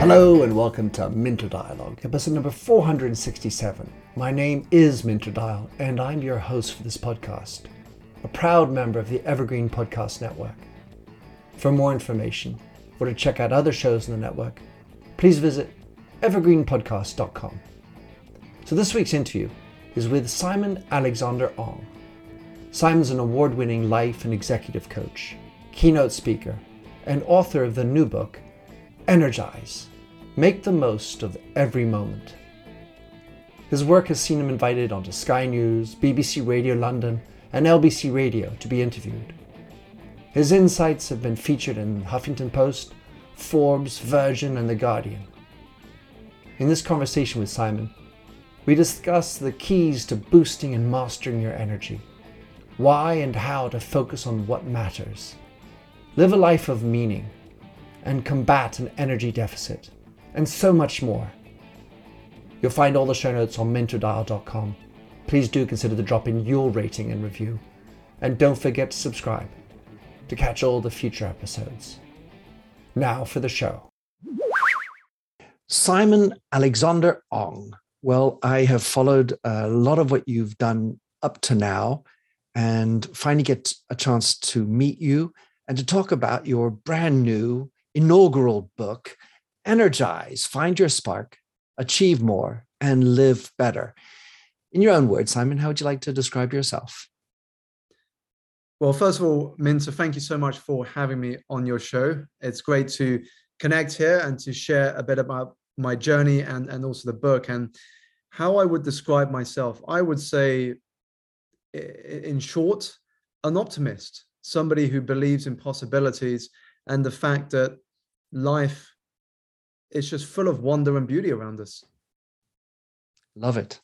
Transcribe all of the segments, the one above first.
Hello and welcome to Minter Dialogue, episode number 467. My name is Minter Dial and I'm your host for this podcast, a proud member of the Evergreen Podcast Network. For more information or to check out other shows in the network, please visit evergreenpodcast.com. So this week's interview is with Simon Alexander Ong. Simon's an award winning life and executive coach, keynote speaker, and author of the new book, Energize Make the most of every moment. His work has seen him invited onto Sky News, BBC Radio London, and LBC Radio to be interviewed. His insights have been featured in Huffington Post, Forbes, Virgin, and The Guardian. In this conversation with Simon, we discuss the keys to boosting and mastering your energy, why and how to focus on what matters, live a life of meaning, and combat an energy deficit and so much more. You'll find all the show notes on minterdial.com. Please do consider the drop in your rating and review. And don't forget to subscribe to catch all the future episodes. Now for the show. Simon Alexander Ong. Well, I have followed a lot of what you've done up to now and finally get a chance to meet you and to talk about your brand new inaugural book, energize, find your spark, achieve more, and live better. In your own words, Simon, how would you like to describe yourself? Well, first of all, Minter, thank you so much for having me on your show. It's great to connect here and to share a bit about my journey and, and also the book. And how I would describe myself, I would say, in short, an optimist, somebody who believes in possibilities and the fact that life it's just full of wonder and beauty around us. Love it.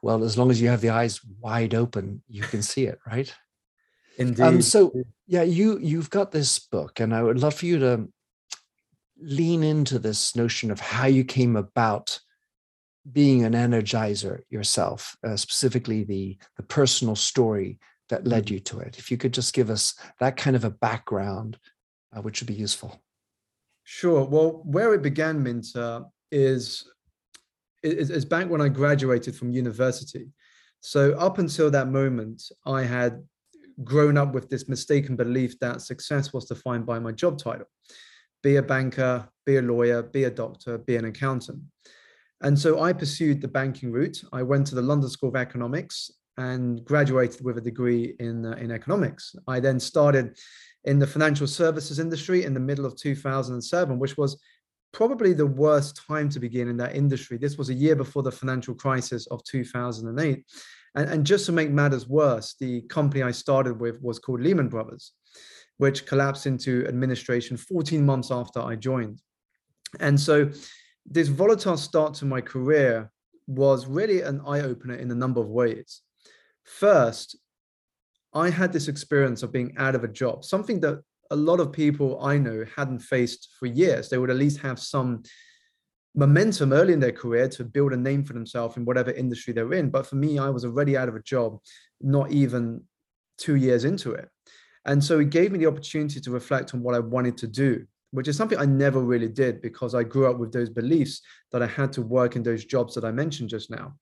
Well, as long as you have the eyes wide open, you can see it, right? Indeed. Um, so yeah, you you've got this book, and I would love for you to lean into this notion of how you came about being an energizer yourself, uh, specifically the the personal story that led mm. you to it. If you could just give us that kind of a background, uh, which would be useful. Sure. Well, where it began, Minter, is, is, is back when I graduated from university. So up until that moment, I had grown up with this mistaken belief that success was defined by my job title be a banker, be a lawyer, be a doctor, be an accountant. And so I pursued the banking route. I went to the London School of Economics and graduated with a degree in, uh, in economics. I then started in the financial services industry in the middle of 2007, which was probably the worst time to begin in that industry. This was a year before the financial crisis of 2008. And, and just to make matters worse, the company I started with was called Lehman Brothers, which collapsed into administration 14 months after I joined. And so this volatile start to my career was really an eye opener in a number of ways. First, I had this experience of being out of a job, something that a lot of people I know hadn't faced for years. They would at least have some momentum early in their career to build a name for themselves in whatever industry they're in. But for me, I was already out of a job, not even two years into it. And so it gave me the opportunity to reflect on what I wanted to do, which is something I never really did because I grew up with those beliefs that I had to work in those jobs that I mentioned just now.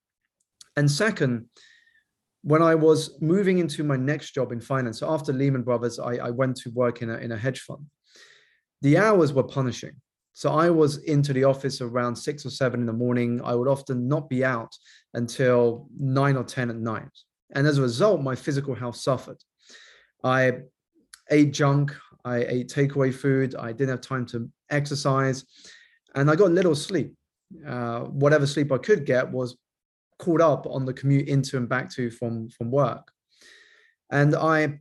And second, when I was moving into my next job in finance, so after Lehman Brothers, I, I went to work in a, in a hedge fund. The hours were punishing. So I was into the office around six or seven in the morning. I would often not be out until nine or 10 at night. And as a result, my physical health suffered. I ate junk, I ate takeaway food, I didn't have time to exercise, and I got little sleep. Uh, whatever sleep I could get was caught up on the commute into and back to from from work. And i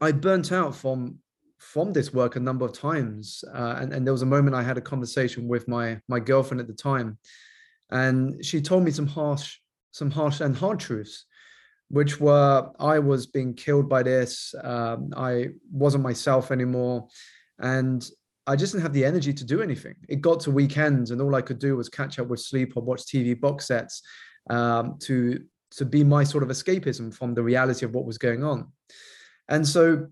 i burnt out from from this work a number of times. Uh, and, and there was a moment i had a conversation with my my girlfriend at the time. And she told me some harsh some harsh and hard truths which were i was being killed by this um, i wasn't myself anymore and I just didn't have the energy to do anything. It got to weekends, and all I could do was catch up with sleep or watch TV box sets um, to to be my sort of escapism from the reality of what was going on. And so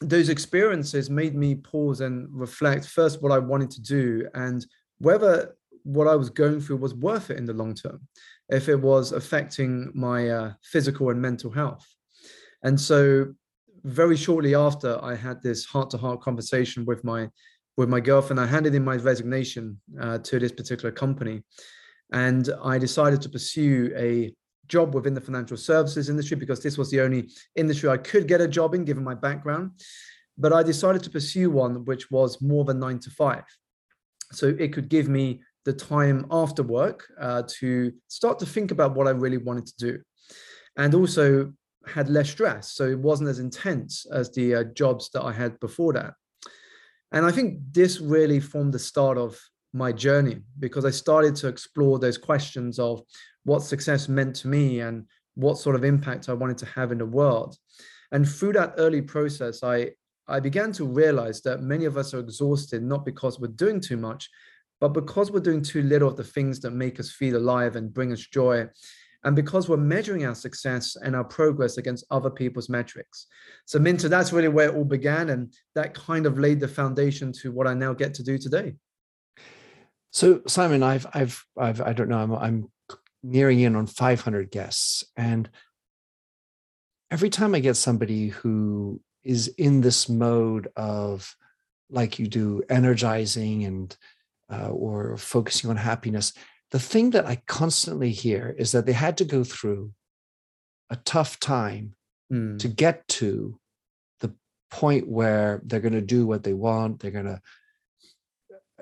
those experiences made me pause and reflect first what I wanted to do and whether what I was going through was worth it in the long term, if it was affecting my uh, physical and mental health. And so, very shortly after I had this heart-to-heart conversation with my with my girlfriend, I handed in my resignation uh, to this particular company, and I decided to pursue a job within the financial services industry because this was the only industry I could get a job in given my background. But I decided to pursue one which was more than nine to five. So it could give me the time after work uh, to start to think about what I really wanted to do. And also had less stress. So it wasn't as intense as the uh, jobs that I had before that. And I think this really formed the start of my journey because I started to explore those questions of what success meant to me and what sort of impact I wanted to have in the world. And through that early process, I I began to realize that many of us are exhausted not because we're doing too much, but because we're doing too little of the things that make us feel alive and bring us joy. And because we're measuring our success and our progress against other people's metrics. So, Minter, that's really where it all began. And that kind of laid the foundation to what I now get to do today. So, Simon, I've, I've, I've, I don't know, I'm, I'm nearing in on 500 guests. And every time I get somebody who is in this mode of, like you do, energizing and uh, or focusing on happiness, the thing that I constantly hear is that they had to go through a tough time mm. to get to the point where they're going to do what they want. They're going to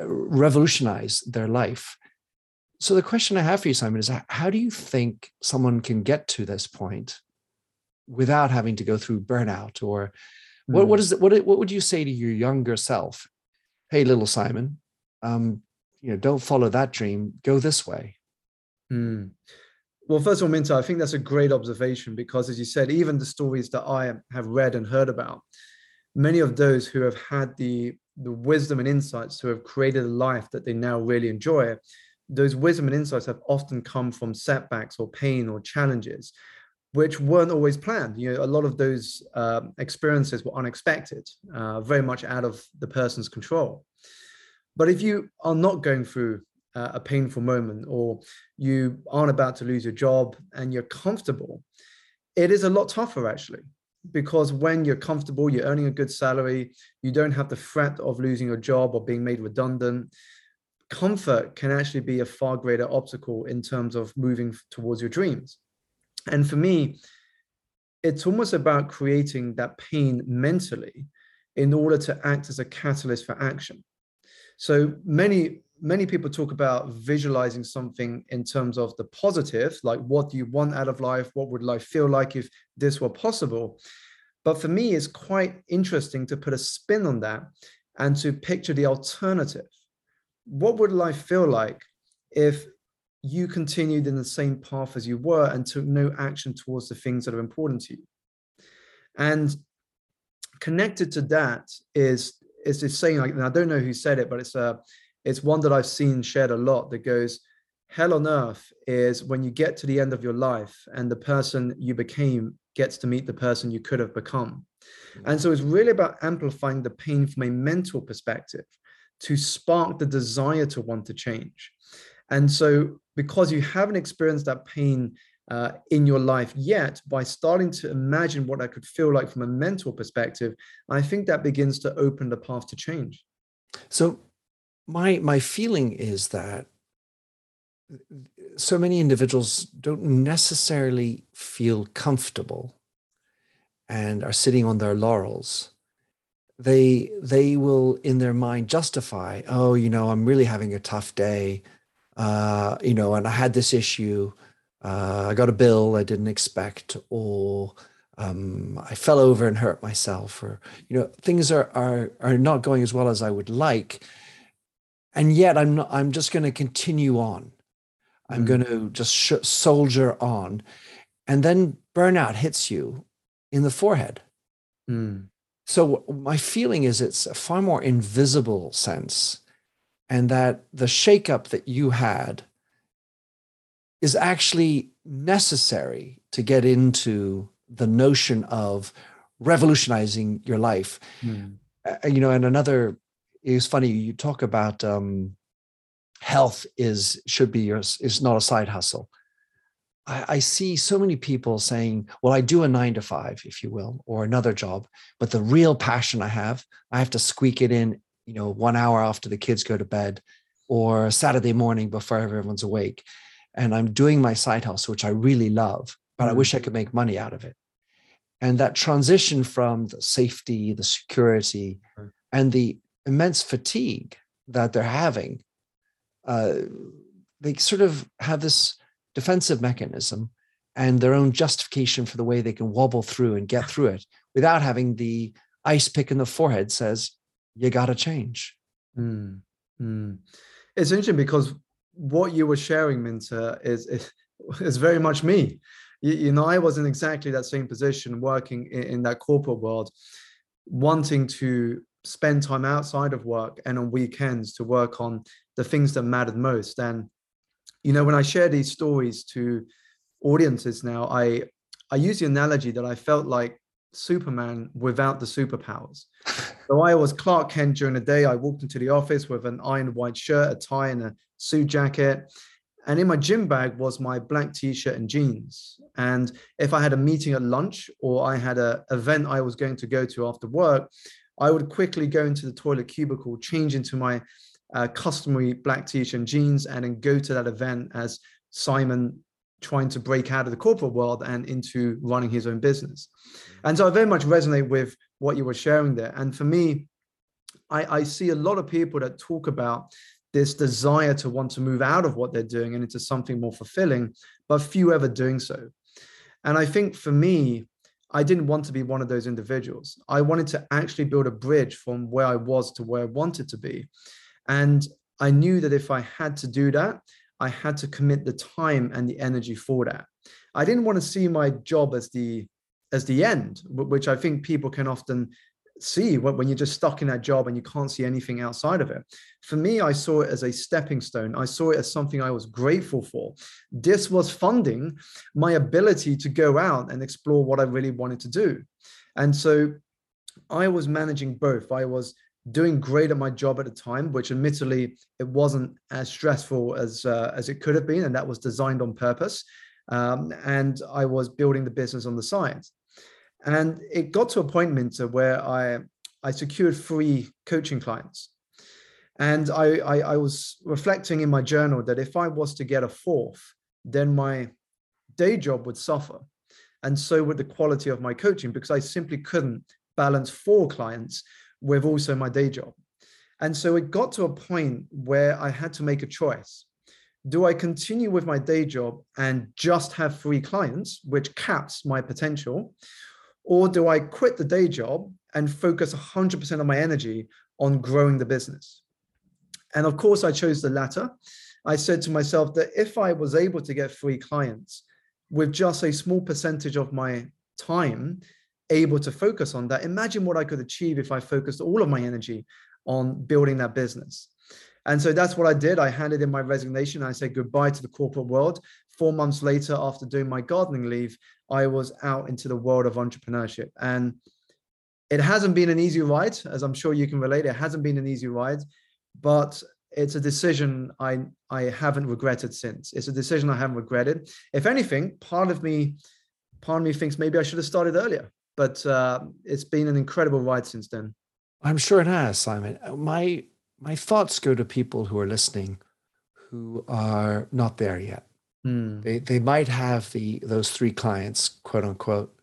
uh, revolutionize their life. So the question I have for you, Simon, is how do you think someone can get to this point without having to go through burnout? Or what, what hmm. is it? What, what would you say to your younger self? Hey, little Simon, um, you know, don't follow that dream. Go this way. Mm. Well, first of all, Minter, I think that's a great observation because, as you said, even the stories that I have read and heard about, many of those who have had the the wisdom and insights who have created a life that they now really enjoy those wisdom and insights have often come from setbacks or pain or challenges which weren't always planned you know a lot of those uh, experiences were unexpected uh, very much out of the person's control but if you are not going through uh, a painful moment or you aren't about to lose your job and you're comfortable it is a lot tougher actually because when you're comfortable you're earning a good salary you don't have the threat of losing your job or being made redundant comfort can actually be a far greater obstacle in terms of moving towards your dreams. And for me, it's almost about creating that pain mentally in order to act as a catalyst for action. So many many people talk about visualizing something in terms of the positive, like what do you want out of life? What would life feel like if this were possible? But for me, it's quite interesting to put a spin on that and to picture the alternative what would life feel like if you continued in the same path as you were and took no action towards the things that are important to you and connected to that is is this saying like and i don't know who said it but it's a it's one that i've seen shared a lot that goes hell on earth is when you get to the end of your life and the person you became gets to meet the person you could have become and so it's really about amplifying the pain from a mental perspective to spark the desire to want to change. And so, because you haven't experienced that pain uh, in your life yet, by starting to imagine what that could feel like from a mental perspective, I think that begins to open the path to change. So, my my feeling is that so many individuals don't necessarily feel comfortable and are sitting on their laurels. They they will in their mind justify oh you know i'm really having a tough day. Uh, you know and i had this issue uh, i got a bill i didn't expect or um, i fell over and hurt myself or you know things are are are not going as well as i would like and yet i'm not i'm just going to continue on i'm mm. going to just sh- soldier on and then burnout hits you in the forehead mm. So my feeling is it's a far more invisible sense, and that the shakeup that you had is actually necessary to get into the notion of revolutionizing your life. Mm. Uh, you know, and another is funny. You talk about um, health is should be your is not a side hustle. I, I see so many people saying, "Well, I do a nine to five, if you will, or another job, but the real passion I have, I have to squeak it in. You know, one hour after the kids go to bed, or Saturday morning before everyone's awake, and I'm doing my side hustle, which I really love, but I wish I mm. could make money out of it." And that transition from the safety, the security, and the immense fatigue that they're having, uh, they sort of have this defensive mechanism and their own justification for the way they can wobble through and get through it without having the ice pick in the forehead says, you got to change. Mm, mm. It's interesting because what you were sharing, Minter, is, is, is very much me you, you, know, I was in exactly that same position, working in, in that corporate world, wanting to spend time outside of work and on weekends to work on the things that mattered most. And you know, when I share these stories to audiences now, I I use the analogy that I felt like Superman without the superpowers. so I was Clark Kent during the day. I walked into the office with an iron white shirt, a tie, and a suit jacket. And in my gym bag was my black t-shirt and jeans. And if I had a meeting at lunch or I had an event I was going to go to after work, I would quickly go into the toilet cubicle, change into my uh, customary black t-shirt and jeans, and then go to that event as Simon trying to break out of the corporate world and into running his own business. And so I very much resonate with what you were sharing there. And for me, I, I see a lot of people that talk about this desire to want to move out of what they're doing and into something more fulfilling, but few ever doing so. And I think for me, I didn't want to be one of those individuals. I wanted to actually build a bridge from where I was to where I wanted to be. And I knew that if I had to do that, I had to commit the time and the energy for that. I didn't want to see my job as the as the end, which I think people can often see when you're just stuck in that job and you can't see anything outside of it. For me, I saw it as a stepping stone. I saw it as something I was grateful for. This was funding my ability to go out and explore what I really wanted to do. And so I was managing both. I was doing great at my job at the time, which admittedly it wasn't as stressful as uh, as it could have been, and that was designed on purpose. Um, and I was building the business on the side. And it got to a point, Minter, where I I secured three coaching clients. And I, I, I was reflecting in my journal that if I was to get a fourth, then my day job would suffer. And so would the quality of my coaching because I simply couldn't balance four clients with also my day job. And so it got to a point where I had to make a choice. Do I continue with my day job and just have three clients, which caps my potential? Or do I quit the day job and focus 100% of my energy on growing the business? And of course, I chose the latter. I said to myself that if I was able to get free clients with just a small percentage of my time able to focus on that, imagine what I could achieve if I focused all of my energy on building that business. And so that's what I did. I handed in my resignation. I said goodbye to the corporate world. Four months later, after doing my gardening leave, I was out into the world of entrepreneurship. And it hasn't been an easy ride, as I'm sure you can relate. It hasn't been an easy ride, but it's a decision I I haven't regretted since. It's a decision I haven't regretted. If anything, part of me, part of me thinks maybe I should have started earlier. But uh, it's been an incredible ride since then. I'm sure it has, Simon. My my thoughts go to people who are listening, who are not there yet. Mm. They they might have the those three clients, quote unquote,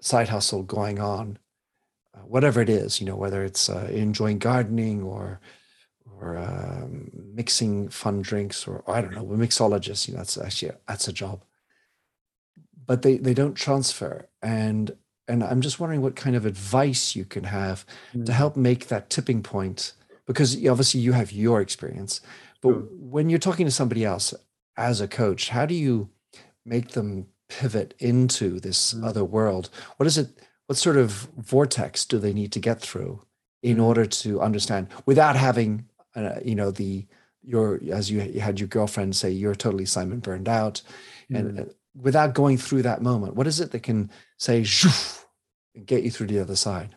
side hustle going on, uh, whatever it is, you know, whether it's uh, enjoying gardening or or um, mixing fun drinks or I don't know, we're mixologists, you know, that's actually a, that's a job. But they they don't transfer, and and I'm just wondering what kind of advice you can have mm. to help make that tipping point, because obviously you have your experience, but sure. when you're talking to somebody else as a coach how do you make them pivot into this mm. other world what is it what sort of vortex do they need to get through in mm. order to understand without having uh, you know the your as you had your girlfriend say you're totally simon burned out mm. and uh, without going through that moment what is it that can say get you through the other side?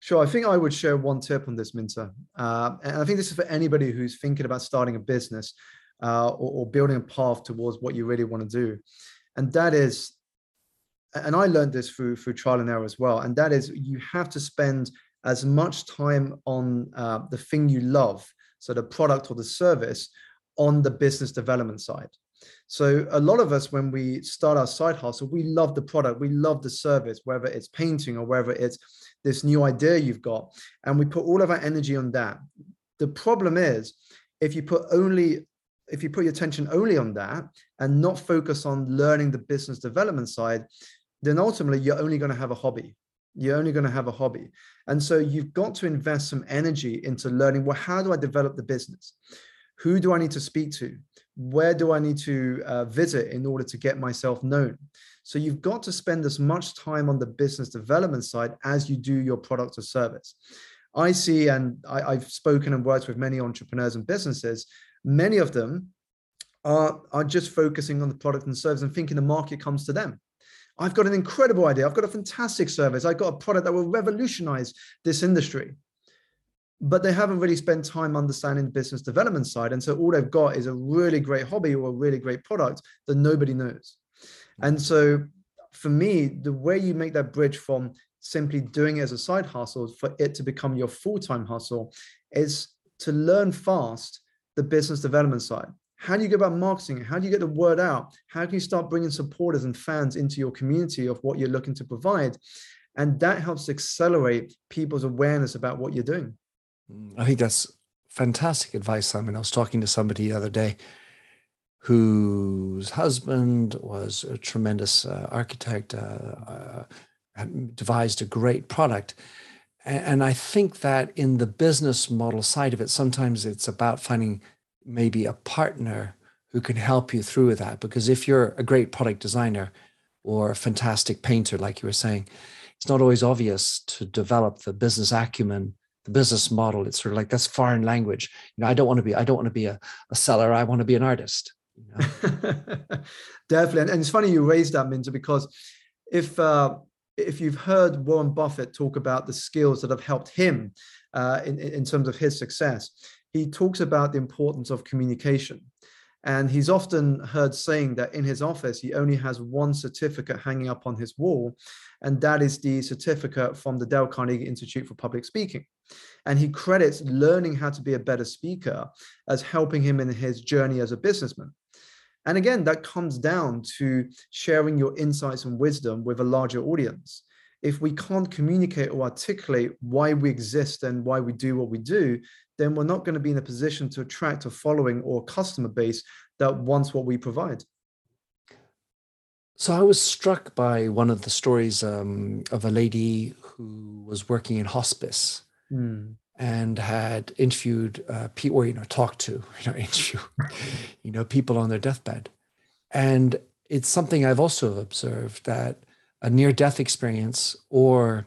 Sure. I think I would share one tip on this, Minter. Uh, and I think this is for anybody who's thinking about starting a business uh, or, or, building a path towards what you really want to do. And that is, and I learned this through, through trial and error as well. And that is, you have to spend as much time on uh, the thing you love, so the product or the service, on the business development side. So a lot of us, when we start our side hustle, we love the product, we love the service, whether it's painting or whether it's this new idea you've got, and we put all of our energy on that. The problem is, if you put only if you put your attention only on that and not focus on learning the business development side, then ultimately you're only going to have a hobby. You're only going to have a hobby. And so you've got to invest some energy into learning, well, how do I develop the business? Who do I need to speak to? Where do I need to uh, visit in order to get myself known? So you've got to spend as much time on the business development side as you do your product or service. I see, and I, have spoken and worked with many entrepreneurs and businesses, many of them are, are just focusing on the product and service and thinking the market comes to them. I've got an incredible idea. I've got a fantastic service. I've got a product that will revolutionize this industry but they haven't really spent time understanding the business development side. And so all they've got is a really great hobby or a really great product that nobody knows. Hmm. And so for me, the way you make that bridge from simply doing it as a side hustle for it to become your full-time hustle is to learn fast the business development side. How do you go about marketing? How do you get the word out? How can you start bringing supporters and fans into your community of what you're looking to provide? And that helps accelerate people's awareness about what you're doing. I think that's fantastic advice, Simon. I was talking to somebody the other day whose husband was a tremendous uh, architect, uh, uh, devised a great product. And, and I think that in the business model side of it, sometimes it's about finding maybe a partner who can help you through with that. Because if you're a great product designer or a fantastic painter, like you were saying, it's not always obvious to develop the business acumen the business model it's sort of like that's foreign language you know i don't want to be i don't want to be a, a seller i want to be an artist you know? definitely and, and, it's funny you raised that minter because if uh, if you've heard warren buffett talk about the skills that have helped him uh, in, in terms of his success he talks about the importance of communication and he's often heard saying that in his office, he only has one certificate hanging up on his wall, and that is the certificate from the Dale Carnegie Institute for Public Speaking. And he credits learning how to be a better speaker as helping him in his journey as a businessman. And again, that comes down to sharing your insights and wisdom with a larger audience. If we can't communicate or articulate why we exist and why we do what we do, then we're not going to be in a position to attract a following or customer base that wants what we provide. So I was struck by one of the stories um, of a lady who was working in hospice mm. and had interviewed uh, people, or you know, talked to, you know, interview, you know, people on their deathbed, and it's something I've also observed that a near-death experience or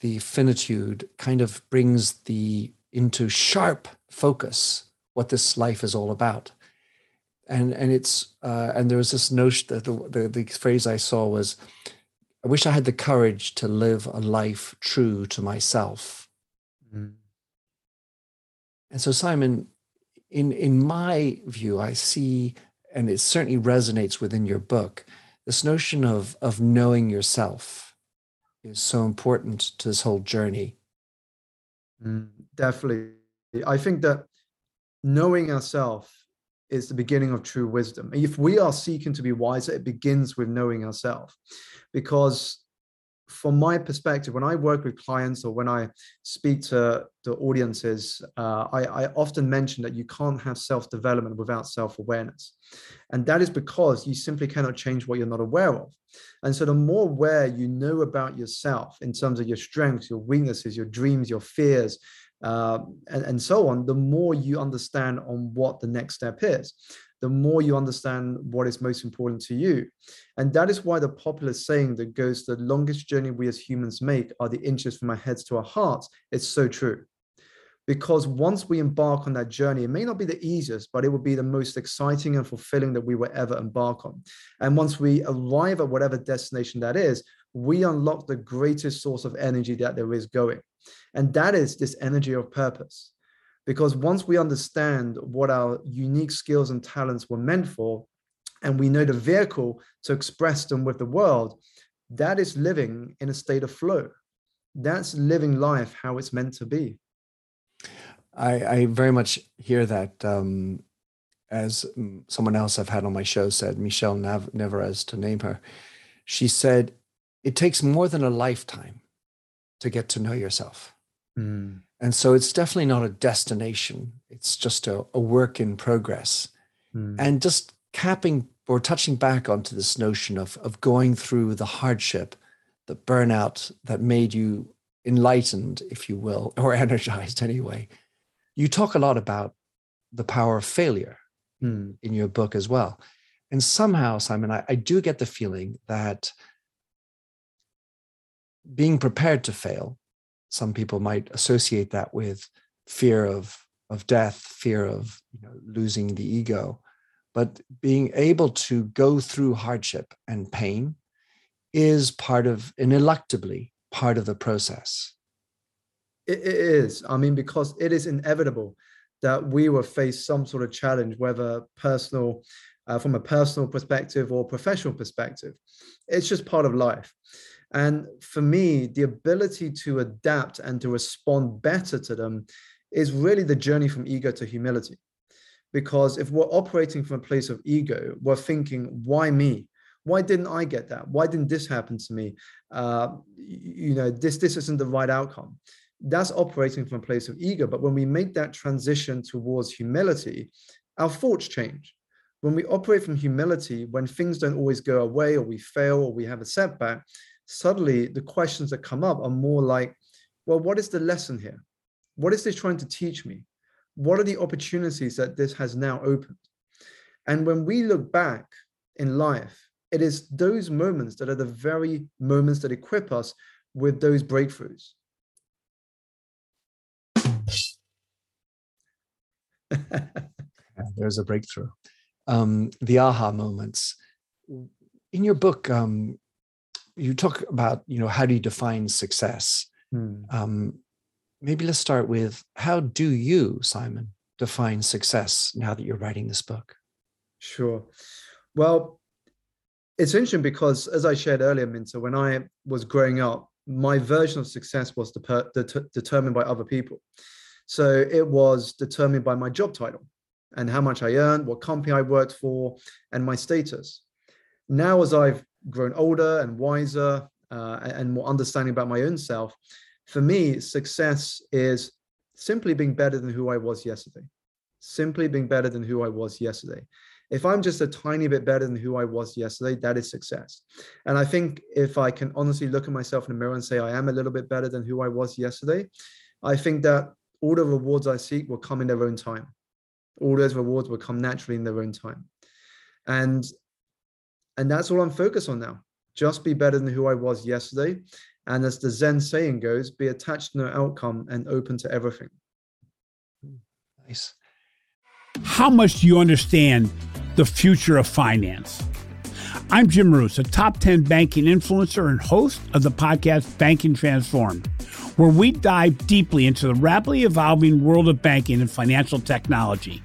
the finitude kind of brings the into sharp focus what this life is all about and and it's uh, and there was this notion that the, the, the phrase I saw was, "I wish I had the courage to live a life true to myself." Mm. And so, Simon, in in my view, I see, and it certainly resonates within your book, this notion of of knowing yourself is so important to this whole journey. Mm, definitely, I think that knowing ourselves is the beginning of true wisdom. If we are seeking to be wiser, it begins with knowing ourselves. Because from my perspective, when I work with clients or when I speak to the audiences, uh, I, I, often mention that you can't have self-development without self-awareness. And that is because you simply cannot change what you're not aware of. And so the more aware you know about yourself in terms of your strengths, your weaknesses, your dreams, your fears, uh, and, and so on, the more you understand on what the next step is, the more you understand what is most important to you. And that is why the popular saying that goes, the longest journey we as humans make are the inches from our heads to our hearts, it's so true. Because once we embark on that journey, it may not be the easiest, but it will be the most exciting and fulfilling that we will ever embark on. And once we arrive at whatever destination that is, we unlock the greatest source of energy that there is going. And that is this energy of purpose. Because once we understand what our unique skills and talents were meant for, and we know the vehicle to express them with the world, that is living in a state of flow. That's living life how it's meant to be. I, I very much hear that. Um, as someone else I've had on my show said, Michelle Nav- Neverez, to name her, she said, it takes more than a lifetime to get to know yourself. Mm. And so it's definitely not a destination, it's just a, a work in progress. Mm. And just capping or touching back onto this notion of, of going through the hardship, the burnout that made you enlightened, if you will, or energized anyway. You talk a lot about the power of failure mm. in your book as well. And somehow, Simon, I, I do get the feeling that being prepared to fail, some people might associate that with fear of, of death, fear of you know, losing the ego. But being able to go through hardship and pain is part of, ineluctably, part of the process. It is. I mean, because it is inevitable that we will face some sort of challenge, whether personal, uh, from a personal perspective or professional perspective. It's just part of life. And for me, the ability to adapt and to respond better to them is really the journey from ego to humility. Because if we're operating from a place of ego, we're thinking, why me? Why didn't I get that? Why didn't this happen to me? Uh, you know, this this isn't the right outcome. That's operating from a place of ego. But when we make that transition towards humility, our thoughts change. When we operate from humility, when things don't always go away, or we fail, or we have a setback, suddenly the questions that come up are more like, well, what is the lesson here? What is this trying to teach me? What are the opportunities that this has now opened? And when we look back in life, it is those moments that are the very moments that equip us with those breakthroughs. There's a breakthrough. Um, the aha moments. In your book, um, you talk about you know how do you define success? Hmm. um, maybe let's start with how do you simon define success now that you're writing this book? Sure. Well it's interesting because as i shared earlier minter when i was growing up my version of success was de- de- determined by other people. So it was determined by my job title and how much i earned what company i worked for and my status. Now as i've grown older and wiser uh, and more understanding about my own self, for me, success is simply being better than who I was yesterday. Simply being better than who I was yesterday. If I'm just a tiny bit better than who I was yesterday, that is success. And I think if I can honestly look at myself in the mirror and say I am a little bit better than who I was yesterday, I think that all the rewards I seek will come in their own time. All those rewards will come naturally in their own time. And and that's all I'm focused on now. Just be better than who I was yesterday. And as the Zen saying goes, be attached to no outcome and open to everything. Nice. How much do you understand the future of finance? I'm Jim Marous, a top 10 banking influencer and host of the podcast Banking Transformed, where we dive deeply into the rapidly evolving world of banking and financial technology.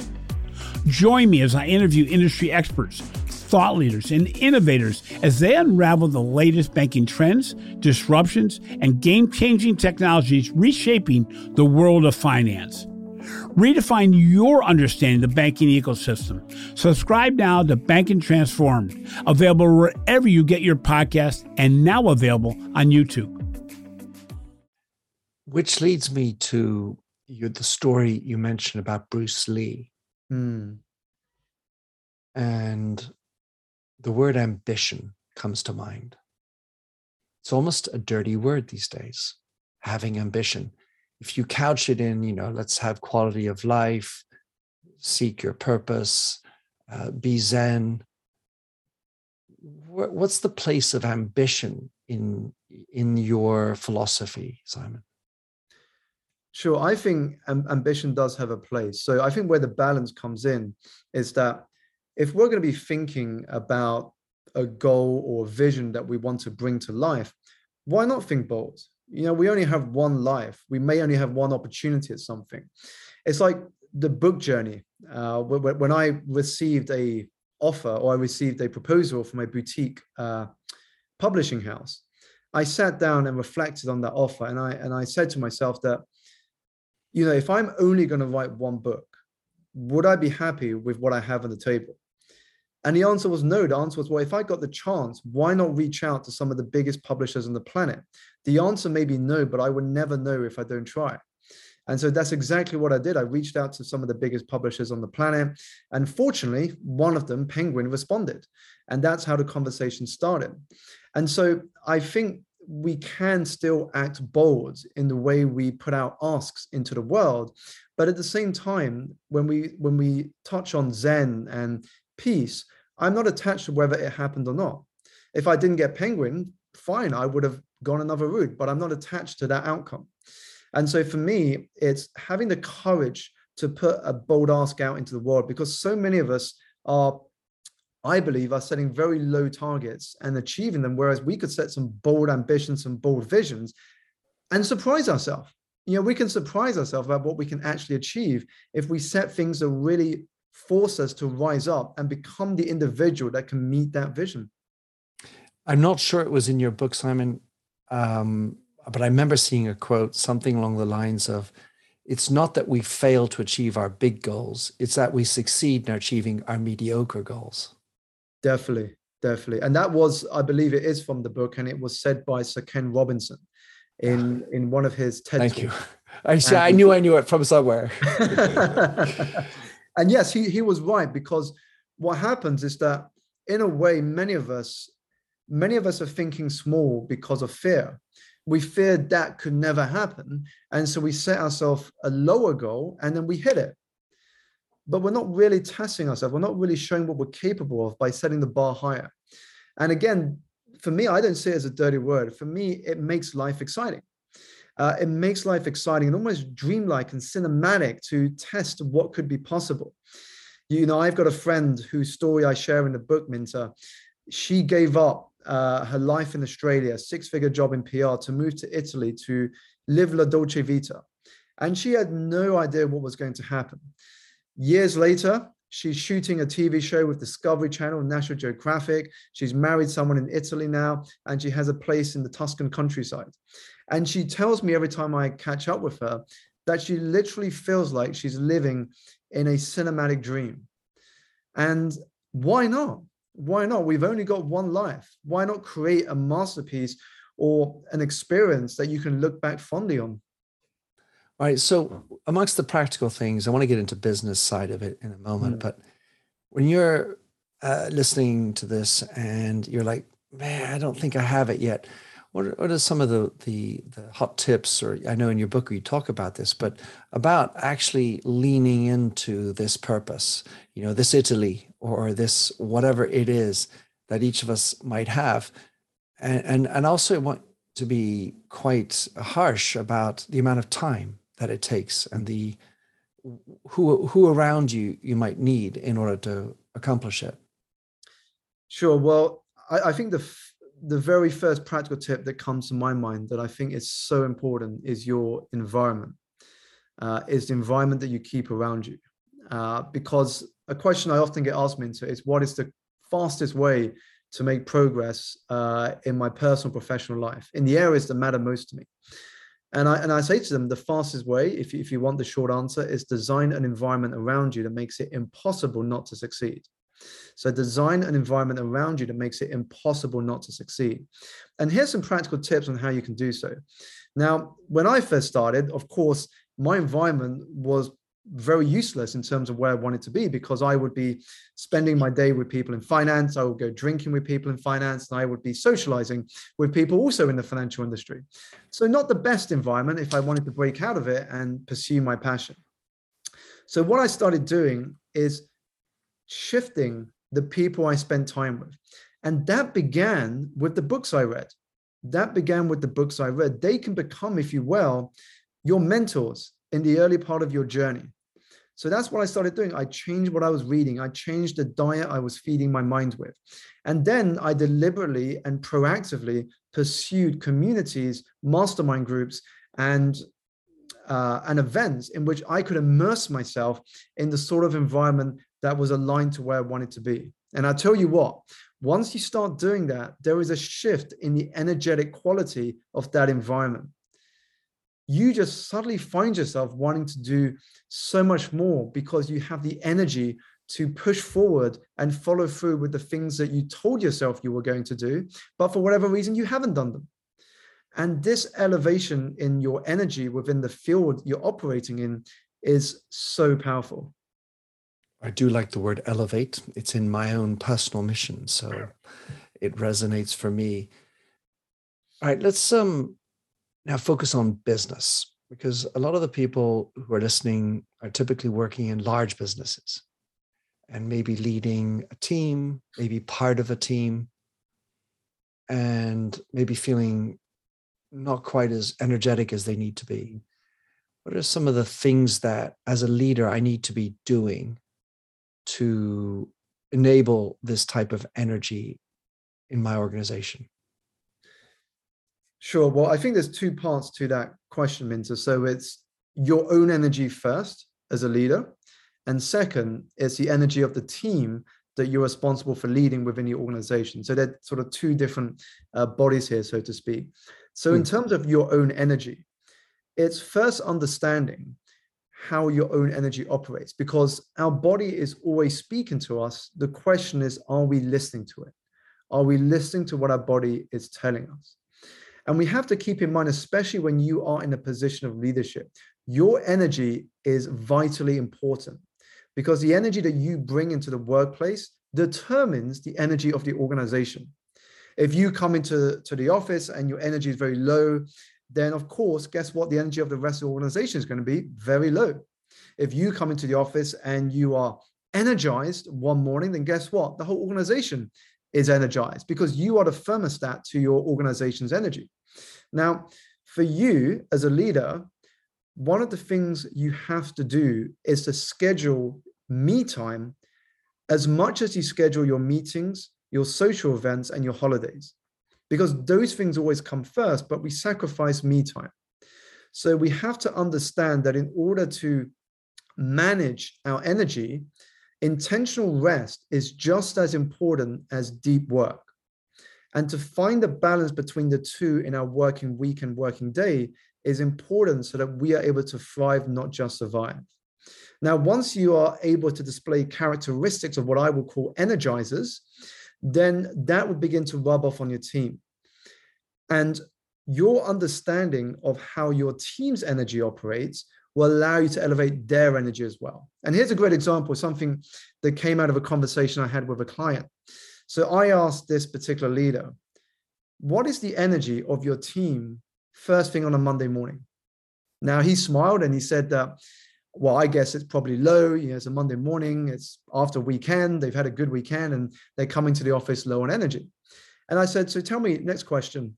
Join me as I interview industry experts thought leaders and innovators as they unravel the latest banking trends, disruptions, and game changing technologies reshaping the world of finance. Redefine your understanding of the banking ecosystem. Subscribe now to Banking Transformed, available wherever you get your podcast and now available on YouTube. Which leads me to you, the story you mentioned about Bruce Lee. Mm. And the word ambition comes to mind. It's almost a dirty word these days, having ambition. If you couch it in, you know, let's have quality of life, seek your purpose, uh, be Zen. What's the place of ambition in in your philosophy, Simon? Sure, I think ambition does have a place. So I think where the balance comes in is that if we're going to be thinking about a goal or a vision that we want to bring to life, why not think bold? You know, we only have one life. We may only have one opportunity at something. It's like the book journey. Uh, when I received a offer or I received a proposal from a boutique uh, publishing house, I sat down and reflected on that offer, and I and I said to myself that, you know, if I'm only going to write one book, would I be happy with what I have on the table? And the answer was no. The answer was, well, if I got the chance, why not reach out to some of the biggest publishers on the planet? The answer may be no, but I would never know if I don't try. And so that's exactly what I did. I reached out to some of the biggest publishers on the planet. And fortunately, one of them, Penguin, responded. And that's how the conversation started. And so I think we can still act bold in the way we put our asks into the world. But at the same time, when we when we touch on Zen and peace, I'm not attached to whether it happened or not. If I didn't get Penguin, fine, I would have gone another route, but I'm not attached to that outcome. And so for me, it's having the courage to put a bold ask out into the world because so many of us are, I believe, are setting very low targets and achieving them, whereas we could set some bold ambitions, some bold visions and surprise ourselves. You know, we can surprise ourselves about what we can actually achieve if we set things that really force us to rise up and become the individual that can meet that vision. I'm not sure it was in your book, Simon, um, but I remember seeing a quote, something along the lines of, it's not that we fail to achieve our big goals, it's that we succeed in achieving our mediocre goals. Definitely, definitely. And that was, I believe it is from the book, and it was said by Sir Ken Robinson in ah. in one of his TED Thank talks. you. I, I knew I knew it from somewhere. and yes, he, he was right because what happens is that in a way, many of us, many of us are thinking small because of fear we feared that could never happen. And so we set ourselves a lower goal and then we hit it. But we're not really testing ourselves. We're not really showing what we're capable of by setting the bar higher. And again, for me, I don't see it as a dirty word. For me, it makes life exciting. Uh, it makes life exciting and almost dreamlike and cinematic to test what could be possible. You know, I've got a friend whose story I share in the book, Minter. She gave up uh, her life in Australia, six figure job in PR, to move to Italy to live La Dolce Vita. And she had no idea what was going to happen. Years later, she's shooting a TV show with Discovery Channel, National Geographic. She's married someone in Italy now, and she has a place in the Tuscan countryside. And she tells me every time I catch up with her that she literally feels like she's living in a cinematic dream. And why not? why not? We've only got one life. Why not create a masterpiece or an experience that you can look back fondly on? All right. So, amongst the practical things, I want to get into business side of it in a moment. Mm. But when you're uh, listening to this and you're like, man, I don't think I have it yet. What are, what are some of the, the the hot tips? Or I know in your book you talk about this, but about actually leaning into this purpose. You know, this Italy or this whatever it is that each of us might have, and and, and also want to be quite harsh about the amount of time that it takes and the who who around you you might need in order to accomplish it. Sure. Well, I, I think the the very first practical tip that comes to my mind that I think is so important is your environment. Uh, is the environment that you keep around you. Uh, because a question I often get asked Minter is what is the fastest way to make progress uh, in my personal professional life in the areas that matter most to me. And I, and I say to them, the fastest way, if if you want the short answer, is design an environment around you that makes it impossible not to succeed. So design an environment around you that makes it impossible not to succeed. And here's some practical tips on how you can do so. Now, when I first started, of course, my environment was very useless in terms of where I wanted to be because I would be spending my day with people in finance. I would go drinking with people in finance, and I would be socializing with people also in the financial industry. So, not the best environment if I wanted to break out of it and pursue my passion. So, what I started doing is shifting the people I spent time with. And that began with the books I read. That began with the books I read. They can become, if you will, your mentors in the early part of your journey. So that's what I started doing. I changed what I was reading. I changed the diet I was feeding my mind with. And then I deliberately and proactively pursued communities, mastermind groups, and uh, and events in which I could immerse myself in the sort of environment that was aligned to where I wanted to be. And I tell you what, once you start doing that, there is a shift in the energetic quality of that environment. You just suddenly find yourself wanting to do so much more because you have the energy to push forward and follow through with the things that you told yourself you were going to do, but for whatever reason, you haven't done them. And this elevation in your energy within the field you're operating in is so powerful. I do like the word elevate. It's in my own personal mission. So it resonates for me. All right, let's um now focus on business because a lot of the people who are listening are typically working in large businesses and maybe leading a team, maybe part of a team, and maybe feeling not quite as energetic as they need to be. What are some of the things that, as a leader, I need to be doing to enable this type of energy in my organization? Sure. Well, I think there's two parts to that question, Minter. So it's your own energy first as a leader. And second, it's the energy of the team that you're responsible for leading within your organization. So they're sort of two different uh, bodies here, so to speak. So, in hmm. terms of your own energy, it's first understanding how your own energy operates because our body is always speaking to us. The question is, are we listening to it? Are we listening to what our body is telling us? And we have to keep in mind, especially when you are in a position of leadership, your energy is vitally important because the energy that you bring into the workplace determines the energy of the organization. If you come into to the office and your energy is very low, then of course, guess what? The energy of the rest of the organization is going to be very low. If you come into the office and you are energized one morning, then guess what? The whole organization is energized because you are the thermostat to your organization's energy. Now, for you as a leader, one of the things you have to do is to schedule me time as much as you schedule your meetings, your social events, and your holidays, because those things always come first, but we sacrifice me time. So we have to understand that in order to manage our energy, intentional rest is just as important as deep work. And to find a balance between the two in our working week and working day is important so that we are able to thrive, not just survive. Now, once you are able to display characteristics of what I will call energizers, then that would begin to rub off on your team. And your understanding of how your team's energy operates will allow you to elevate their energy as well. And here's a great example, something that came out of a conversation I had with a client. So I asked this particular leader, what is the energy of your team first thing on a Monday morning? Now he smiled and he said that well, I guess it's probably low. You know, it's a Monday morning, it's after weekend, they've had a good weekend, and they're coming to the office low on energy. And I said, So tell me, next question,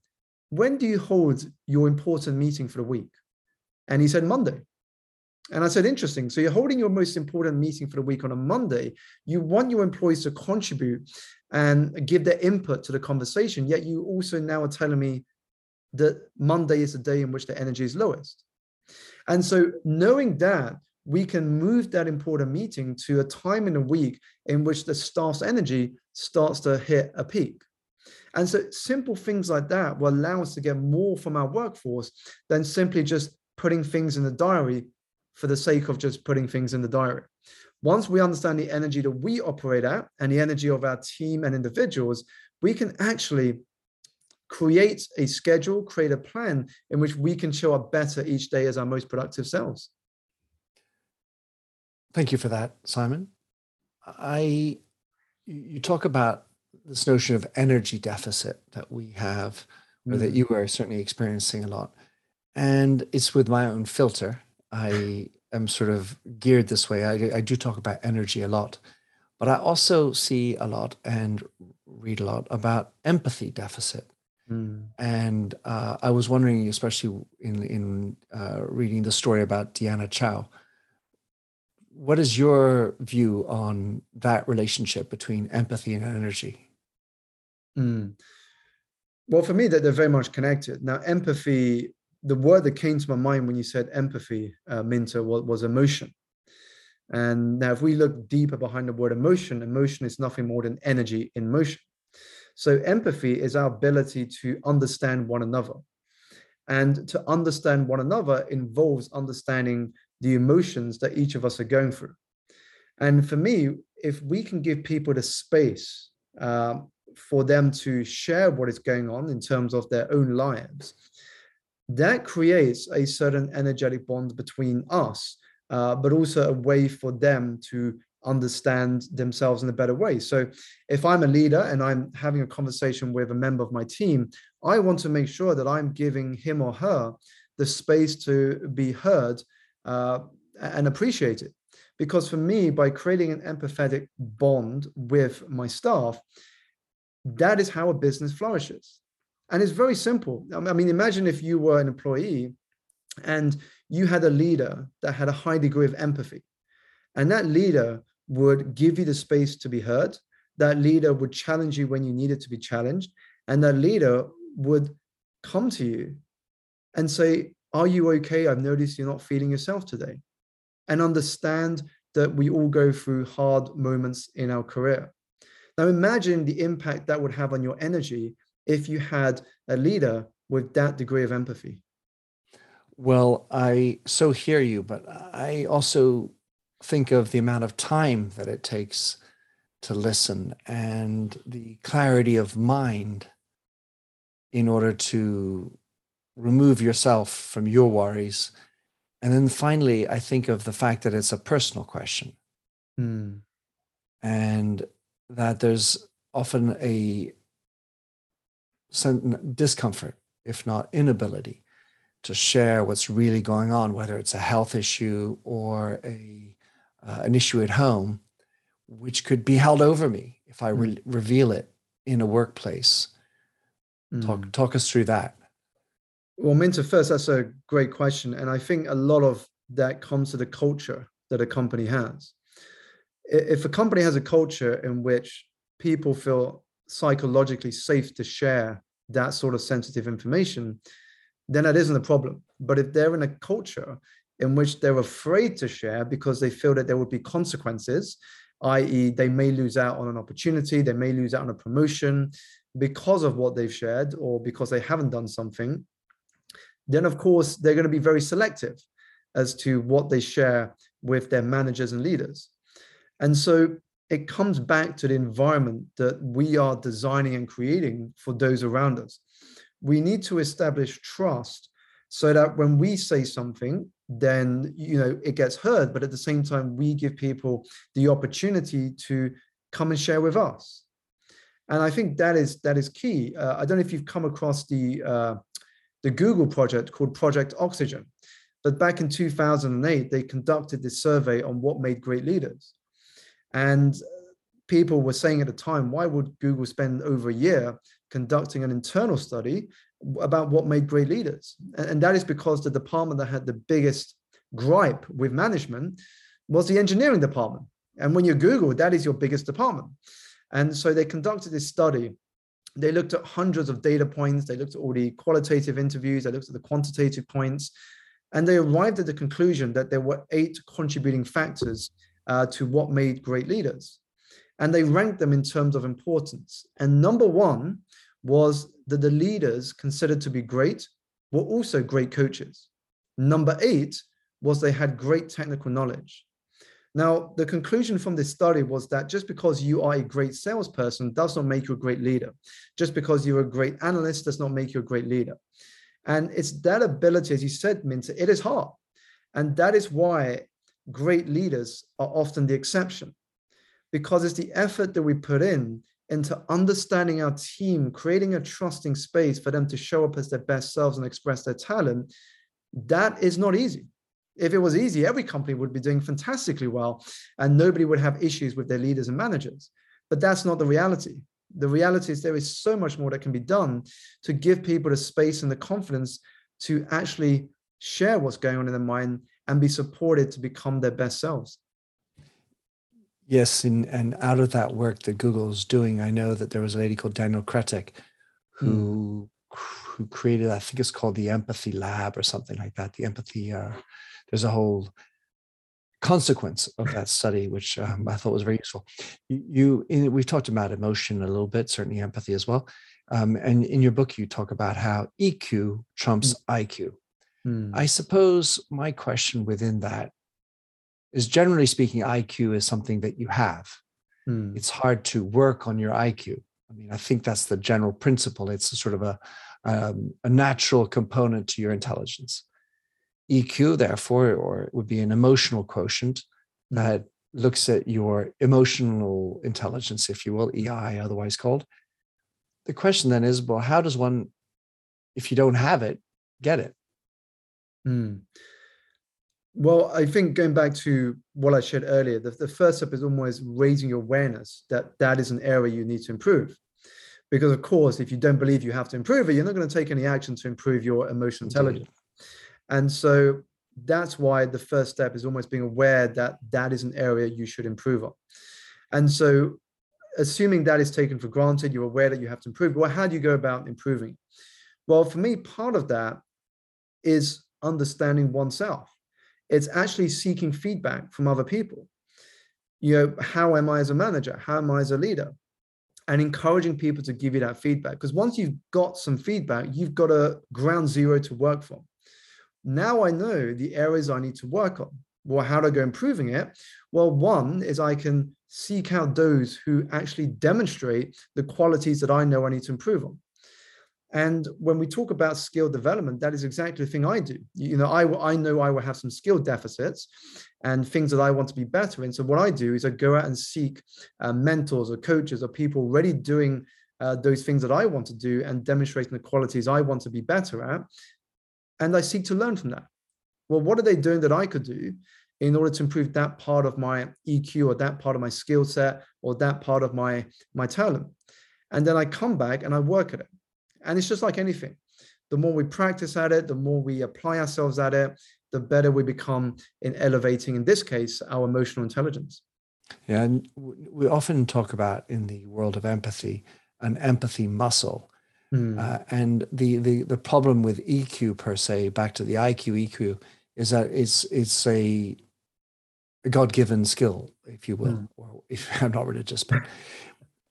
when do you hold your important meeting for the week? And he said, Monday. And I said, interesting. So you're holding your most important meeting for the week on a Monday. You want your employees to contribute and give their input to the conversation, yet you also now are telling me that Monday is the day in which the energy is lowest. And so knowing that, we can move that important meeting to a time in the week in which the staff's energy starts to hit a peak. And so simple things like that will allow us to get more from our workforce than simply just putting things in the diary for the sake of just putting things in the diary. Once we understand the energy that we operate at and the energy of our team and individuals, we can actually create a schedule, create a plan in which we can show up better each day as our most productive selves. Thank you for that, Simon. I you talk about this notion of energy deficit that we have, or that mm. you are certainly experiencing a lot. And it's with my own filter. I am sort of geared this way. I, I do talk about energy a lot, but I also see a lot and read a lot about empathy deficit. Mm. And uh, I was wondering, especially in in uh, reading the story about Deanna Chow, what is your view on that relationship between empathy and energy? Mm. Well, for me, that they're very much connected. Now, empathy, the word that came to my mind when you said empathy, uh, was, was emotion. And now, if we look deeper behind the word emotion, emotion is nothing more than energy in motion. So, empathy is our ability to understand one another. And to understand one another involves understanding the emotions that each of us are going through. And for me, if we can give people the space uh, for them to share what is going on in terms of their own lives, that creates a certain energetic bond between us, uh, but also a way for them to understand themselves in a better way. So if I'm a leader and I'm having a conversation with a member of my team, I want to make sure that I'm giving him or her the space to be heard uh, and appreciated. Because for me, by creating an empathetic bond with my staff, that is how a business flourishes. And it's very simple. I mean, imagine if you were an employee and you had a leader that had a high degree of empathy, and that leader would give you the space to be heard. That leader would challenge you when you needed to be challenged. And that leader would come to you and say, Are you okay? I've noticed you're not feeling yourself today. And understand that we all go through hard moments in our career. Now, imagine the impact that would have on your energy if you had a leader with that degree of empathy. Well, I so hear you, but I also think of the amount of time that it takes to listen and the clarity of mind in order to remove yourself from your worries. And then finally, I think of the fact that it's a personal question. Mm. And that there's often a discomfort, if not inability, to share what's really going on, whether it's a health issue or a uh, an issue at home, which could be held over me if I re- mm. reveal it in a workplace. Mm. Talk talk us through that. Well, Minter, first, that's a great question, and I think a lot of that comes to the culture that a company has. If a company has a culture in which people feel psychologically safe to share that sort of sensitive information, then that isn't a problem. But if they're in a culture in which they're afraid to share because they feel that there would be consequences, i.e., they may lose out on an opportunity, they may lose out on a promotion because of what they've shared or because they haven't done something, then of course they're going to be very selective as to what they share with their managers and leaders. And so it comes back to the environment that we are designing and creating for those around us. We need to establish trust so that when we say something, then you know it gets heard, but at the same time, we give people the opportunity to come and share with us. And I think that is that is key. Uh, I don't know if you've come across the uh, the Google project called Project Oxygen, but back in 2008, they conducted this survey on what made great leaders. And people were saying at the time, why would Google spend over a year conducting an internal study about what made great leaders? And that is because the department that had the biggest gripe with management was the engineering department. And when you Google, that is your biggest department. And so they conducted this study. They looked at hundreds of data points. They looked at all the qualitative interviews. They looked at the quantitative points. And they arrived at the conclusion that there were eight contributing factors uh, to what made great leaders. And they ranked them in terms of importance. And number one was that the leaders considered to be great were also great coaches. Number eight was they had great technical knowledge. Now, the conclusion from this study was that just because you are a great salesperson does not make you a great leader. Just because you're a great analyst does not make you a great leader. And it's that ability, as you said, Minter, it is hard. And that is why great leaders are often the exception because it's the effort that we put in into understanding our team, creating a trusting space for them to show up as their best selves and express their talent. That is not easy. If it was easy, every company would be doing fantastically well and nobody would have issues with their leaders and managers. But that's not the reality. The reality is there is so much more that can be done to give people the space and the confidence to actually share what's going on in their mind and be supported to become their best selves. Yes, and, and out of that work that Google is doing, I know that there was a lady called Danielle Krettek who mm. who created I think it's called the Empathy Lab or something like that. The empathy. Uh, there's a whole consequence of that study, which um, I thought was very useful. You, in, we've talked about emotion a little bit, certainly empathy as well. Um, and in your book, you talk about how EQ trumps mm. IQ. Mm. I suppose my question within that is generally speaking, IQ is something that you have. Mm. It's hard to work on your IQ. I mean, I think that's the general principle. It's a sort of a, um, a natural component to your intelligence. EQ, therefore, or it would be an emotional quotient mm. that looks at your emotional intelligence, if you will, EI, otherwise called. The question then is, well, how does one, if you don't have it, get it? Mm. Well, I think going back to what I shared earlier, the, the first step is almost raising your awareness that that is an area you need to improve. Because, of course, if you don't believe you have to improve it, you're not going to take any action to improve your emotional intelligence. And so that's why the first step is almost being aware that that is an area you should improve on. And so, assuming that is taken for granted, you're aware that you have to improve. Well, how do you go about improving? Well, for me, part of that is understanding oneself. It's actually seeking feedback from other people. You know how am i as a manager? How am i as a leader? And encouraging people to give you that feedback because once you've got some feedback you've got a ground zero to work from. Now i know the areas i need to work on. Well how do i go improving it? Well one is i can seek out those who actually demonstrate the qualities that i know i need to improve on and when we talk about skill development, that is exactly the thing I do. You know, I, I know I will have some skill deficits and things that I want to be better in. So what I do is I go out and seek uh, mentors or coaches or people already doing uh, those things that I want to do and demonstrating the qualities I want to be better at. And I seek to learn from that. Well, what are they doing that I could do in order to improve that part of my EQ or that part of my skill set or that part of my my talent? And then I come back and I work at it. And it's just like anything. The more we practice at it, the more we apply ourselves at it, the better we become in elevating, in this case, our emotional intelligence. Yeah, and we often talk about in the world of empathy an empathy muscle. Mm. Uh, and the, the the problem with EQ per se, back to the IQ EQ, is that it's it's a, God given skill, if you will. Mm. Or if I'm not religious, but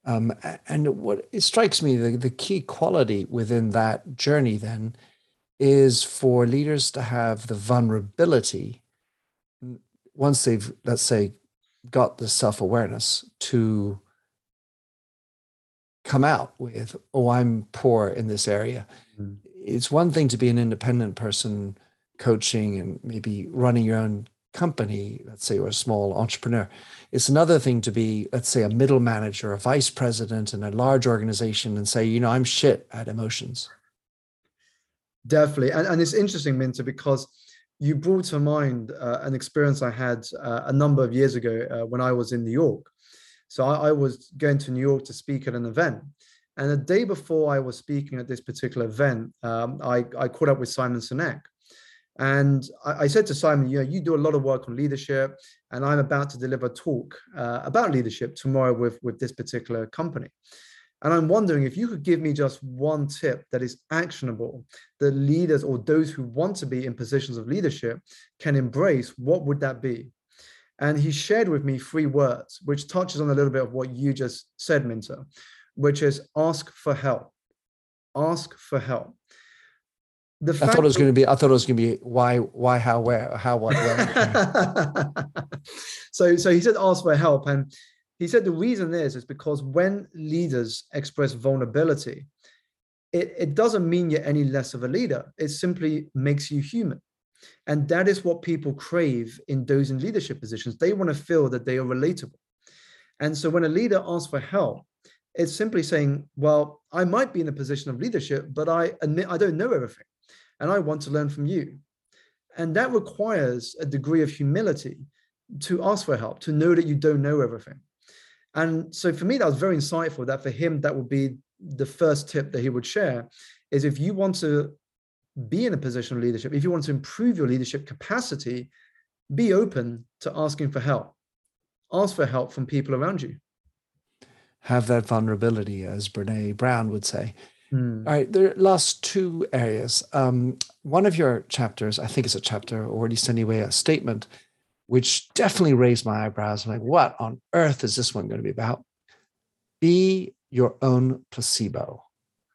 um, and what it strikes me, the, the key quality within that journey then is for leaders to have the vulnerability once they've, let's say, got the self awareness to come out with, oh, I'm poor in this area. Mm-hmm. It's one thing to be an independent person coaching and maybe running your own company, let's say, or a small entrepreneur. It's another thing to be, let's say, a middle manager, a vice president in a large organization and say, you know, I'm shit at emotions. Definitely. And, and it's interesting, Minter, because you brought to mind uh, an experience I had uh, a number of years ago uh, when I was in New York. So I, I was going to New York to speak at an event. And the day before I was speaking at this particular event, um, I, I caught up with Simon Sinek. And I, I, said to Simon, you know, you do a lot of work on leadership, and I'm about to deliver a talk uh, about leadership tomorrow with, with this particular company. And I'm wondering if you could give me just one tip that is actionable that leaders or those who want to be in positions of leadership can embrace, what would that be? And he shared with me three words, which touches on a little bit of what you just said, Minter, which is ask for help. Ask for help the I thought it was going to be. I thought it was going to be why, why, how, where, how, what, where. so, so he said ask for help, and he said the reason is is because when leaders express vulnerability, it, it doesn't mean you're any less of a leader. It simply makes you human. And that is what people crave in those in leadership positions. They want to feel that they are relatable. And so when a leader asks for help, it's simply saying, well, I might be in a position of leadership, but I admit I don't know everything and I want to learn from you. And that requires a degree of humility to ask for help, to know that you don't know everything. And so for me, that was very insightful that for him, that would be the first tip that he would share is if you want to be in a position of leadership, if you want to improve your leadership capacity, be open to asking for help. Ask for help from people around you. Have that vulnerability, as Brene Brown would say. Mm. All right, the last two areas. Um, one of your chapters, I think it's a chapter, or at least anyway, a statement, which definitely raised my eyebrows. I'm like, what on earth is this one going to be about? Be your own placebo.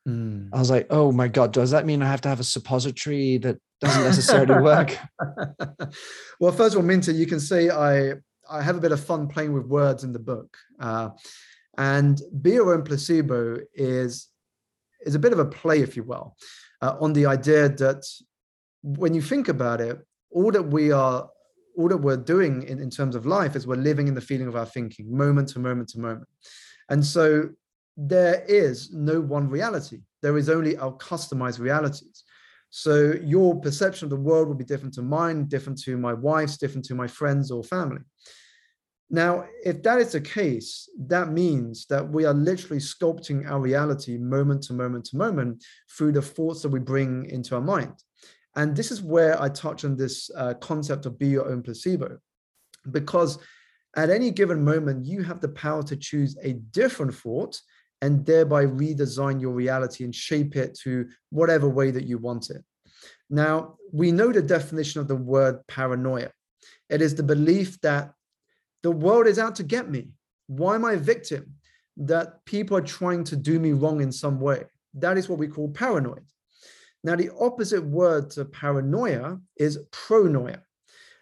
Mm. I was like, oh my God, does that mean I have to have a suppository that doesn't necessarily work? well, first of all, Minter, you can see I I have a bit of fun playing with words in the book. Uh, and be your own placebo is is a bit of a play, if you will, uh, on the idea that when you think about it, all that we are, all that we're doing in, in terms of life is we're living in the feeling of our thinking, moment to moment to moment. And so there is no one reality. There is only our customized realities. So your perception of the world will be different to mine, different to my wife's, different to my friends or family. Now, if that is the case, that means that we are literally sculpting our reality moment to moment to moment through the thoughts that we bring into our mind. And this is where I touch on this uh, concept of be your own placebo, because at any given moment, you have the power to choose a different thought and thereby redesign your reality and shape it to whatever way that you want it. Now, we know the definition of the word paranoia. It is the belief that the world is out to get me. Why am I a victim? That people are trying to do me wrong in some way. That is what we call paranoid. Now, the opposite word to paranoia is pronoia.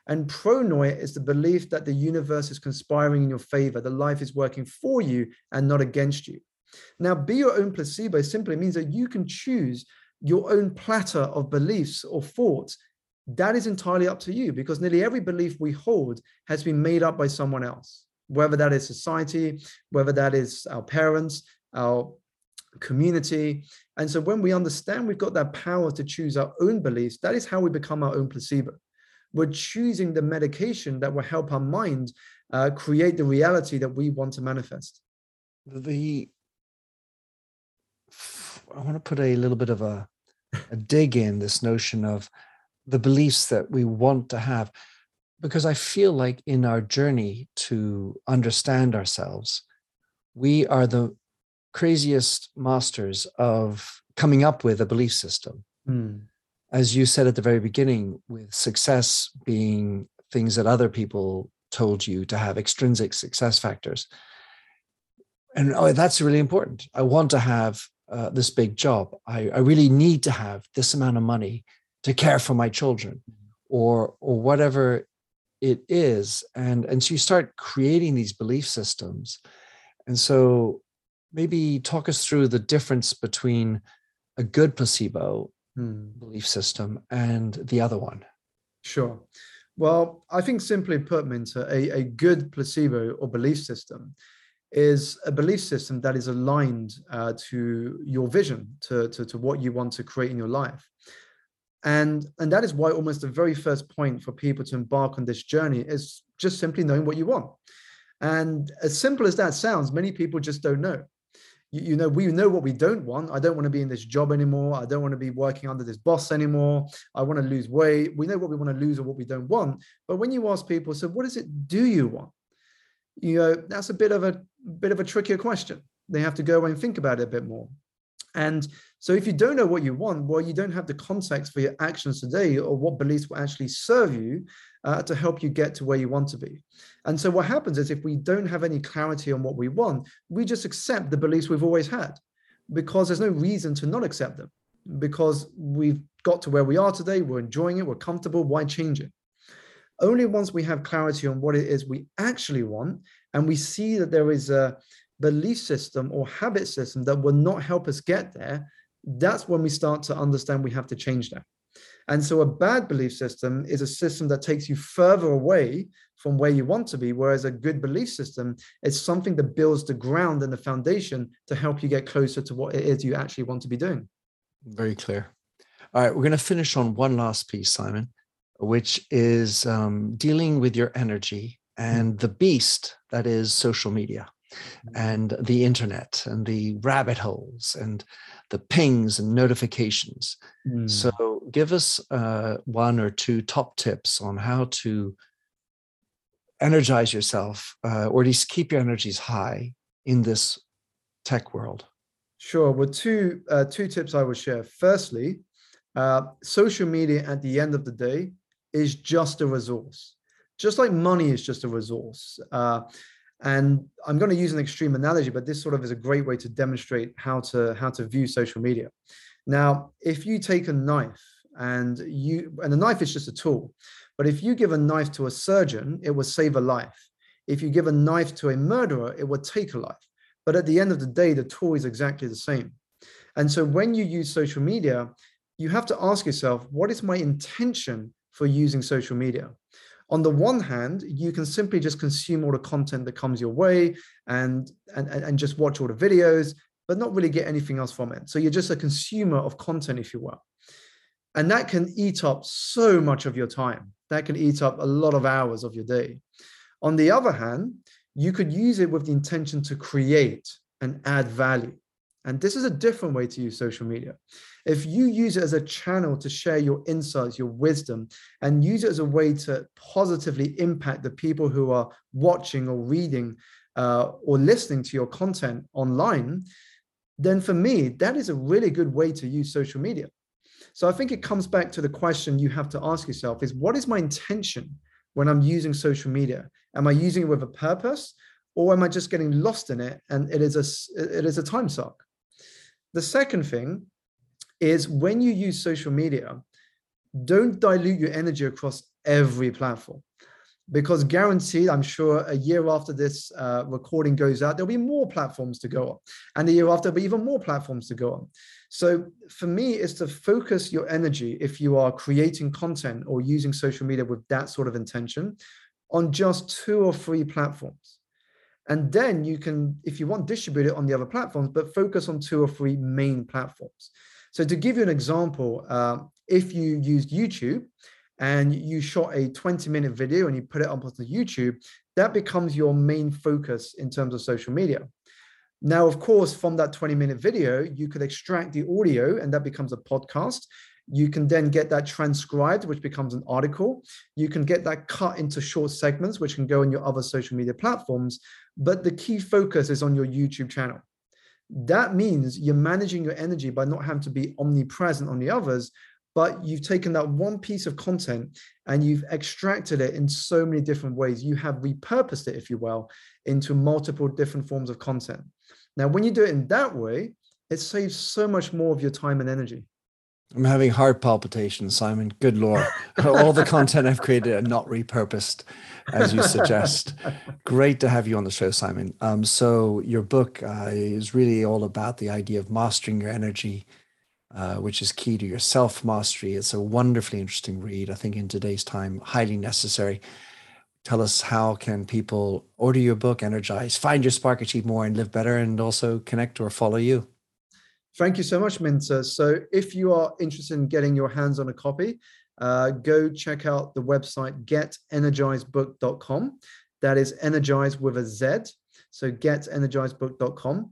And pronoia is the belief that the universe is conspiring in your favor, the life is working for you and not against you. Now, be your own placebo simply means that you can choose your own platter of beliefs or thoughts that is entirely up to you because nearly every belief we hold has been made up by someone else, whether that is society, whether that is our parents, our community. And so when we understand we've got that power to choose our own beliefs, that is how we become our own placebo. We're choosing the medication that will help our mind uh, create the reality that we want to manifest. The I want to put a little bit of a, a dig in this notion of the beliefs that we want to have because i feel like in our journey to understand ourselves we are the craziest masters of coming up with a belief system. Mm. as you said at the very beginning with success being things that other people told you to have extrinsic success factors. And oh, that's really important. I want to have uh, this big job. I, I really need to have this amount of money to care for my children or or whatever it is. And and so you start creating these belief systems. And so maybe talk us through the difference between a good placebo hmm. belief system and the other one. Sure. Well i think simply put minter a, a good placebo or belief system is a belief system that is aligned uh, to your vision to, to, to what you want to create in your life and and that is why almost the very first point for people to embark on this journey is just simply knowing what you want. And as simple as that sounds many people just don't know. You, you know we know what we don't want. I don't want to be in this job anymore. I don't want to be working under this boss anymore. I want to lose weight. We know what we want to lose or what we don't want. But when you ask people so what is it do you want? You know that's a bit of a bit of a trickier question. They have to go away and think about it a bit more. And so if you don't know what you want, well, you don't have the context for your actions today or what beliefs will actually serve you uh, to help you get to where you want to be. And so what happens is if we don't have any clarity on what we want, we just accept the beliefs we've always had because there's no reason to not accept them because we've got to where we are today, we're enjoying it, we're comfortable, why change it? Only once we have clarity on what it is we actually want and we see that there is a belief system or habit system that will not help us get there, that's when we start to understand we have to change that. And so a bad belief system is a system that takes you further away from where you want to be, whereas a good belief system is something that builds the ground and the foundation to help you get closer to what it is you actually want to be doing. Very clear. All right, we're going to finish on one last piece, Simon, which is um, dealing with your energy and the beast that is social media. Mm-hmm. and the internet and the rabbit holes and the pings and notifications. Mm. So, give us uh, one or two top tips on how to energize yourself uh, or at least keep your energies high in this tech world. Sure. Well, two uh, two tips I would share. Firstly, uh, social media at the end of the day is just a resource, just like money is just a resource. And I'm going to use an extreme analogy, but this sort of is a great way to demonstrate how to how to view social media. Now, if you take a knife and you and a knife is just a tool, but if you give a knife to a surgeon, it will save a life. If you give a knife to a murderer, it will take a life. But at the end of the day, the tool is exactly the same. And so when you use social media, you have to ask yourself, what is my intention for using social media? On the one hand, you can simply just consume all the content that comes your way and, and, and just watch all the videos, but not really get anything else from it. So you're just a consumer of content, if you will. And that can eat up so much of your time. That can eat up a lot of hours of your day. On the other hand, you could use it with the intention to create and add value. And this is a different way to use social media. If you use it as a channel to share your insights, your wisdom, and use it as a way to positively impact the people who are watching or reading uh, or listening to your content online, then for me, that is a really good way to use social media. So I think it comes back to the question you have to ask yourself is what is my intention when I'm using social media? Am I using it with a purpose or am I just getting lost in it and it is a it is a time suck? The second thing is when you use social media, don't dilute your energy across every platform because guaranteed, I'm sure a year after this uh, recording goes out, there'll be more platforms to go on. And the year after, there'll be even more platforms to go on. So for me, is to focus your energy if you are creating content or using social media with that sort of intention on just two or three platforms. And then you can, if you want, distribute it on the other platforms, but focus on two or three main platforms. So to give you an example, uh, if you used YouTube and you shot a 20 minute video and you put it up onto YouTube, that becomes your main focus in terms of social media. Now, of course, from that 20 minute video, you could extract the audio and that becomes a podcast. You can then get that transcribed, which becomes an article. You can get that cut into short segments, which can go on your other social media platforms. But the key focus is on your YouTube channel. That means you're managing your energy by not having to be omnipresent on the others, but you've taken that one piece of content and you've extracted it in so many different ways. You have repurposed it, if you will, into multiple different forms of content. Now, when you do it in that way, it saves so much more of your time and energy. I'm having heart palpitations, Simon. Good Lord. All the content I've created are not repurposed, as you suggest. Great to have you on the show, Simon. Um, so, your book uh, is really all about the idea of mastering your energy, uh, which is key to your self mastery. It's a wonderfully interesting read. I think in today's time, highly necessary. Tell us how can people order your book, Energize, find your spark, achieve more, and live better, and also connect or follow you. Thank you so much, Minter. So if you are interested in getting your hands on a copy, uh, go check out the website getenergizedbook.com. That is energized with a Z. So getenergizedbook.com.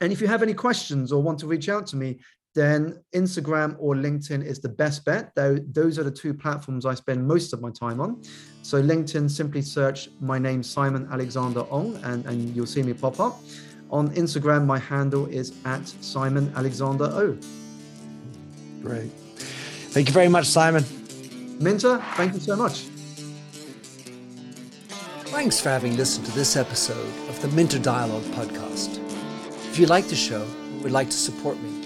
And if you have any questions or want to reach out to me, then Instagram or LinkedIn is the best bet. Though those are the two platforms I spend most of my time on. So LinkedIn, simply search my name, Simon Alexander Ong, and, and you'll see me pop up. On Instagram, my handle is at Simon Alexander O. Great. Thank you very much, Simon. Minter, thank you so much. Thanks for having listened to this episode of the Minter Dialogue podcast. If you like the show and would like to support me,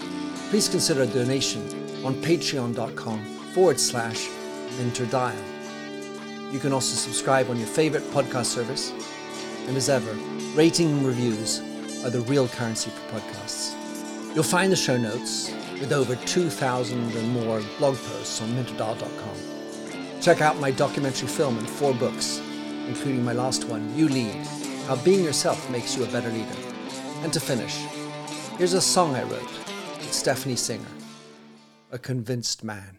please consider a donation on patreon.com forward slash minterdial. You can also subscribe on your favorite podcast service. And as ever, rating and reviews are the real currency for podcasts. You'll find the show notes with over 2,000 and more blog posts on minterdial.com. Check out my documentary film and four books, including my last one, You Lead How Being Yourself Makes You a Better Leader. And to finish, here's a song I wrote with Stephanie Singer, A Convinced Man.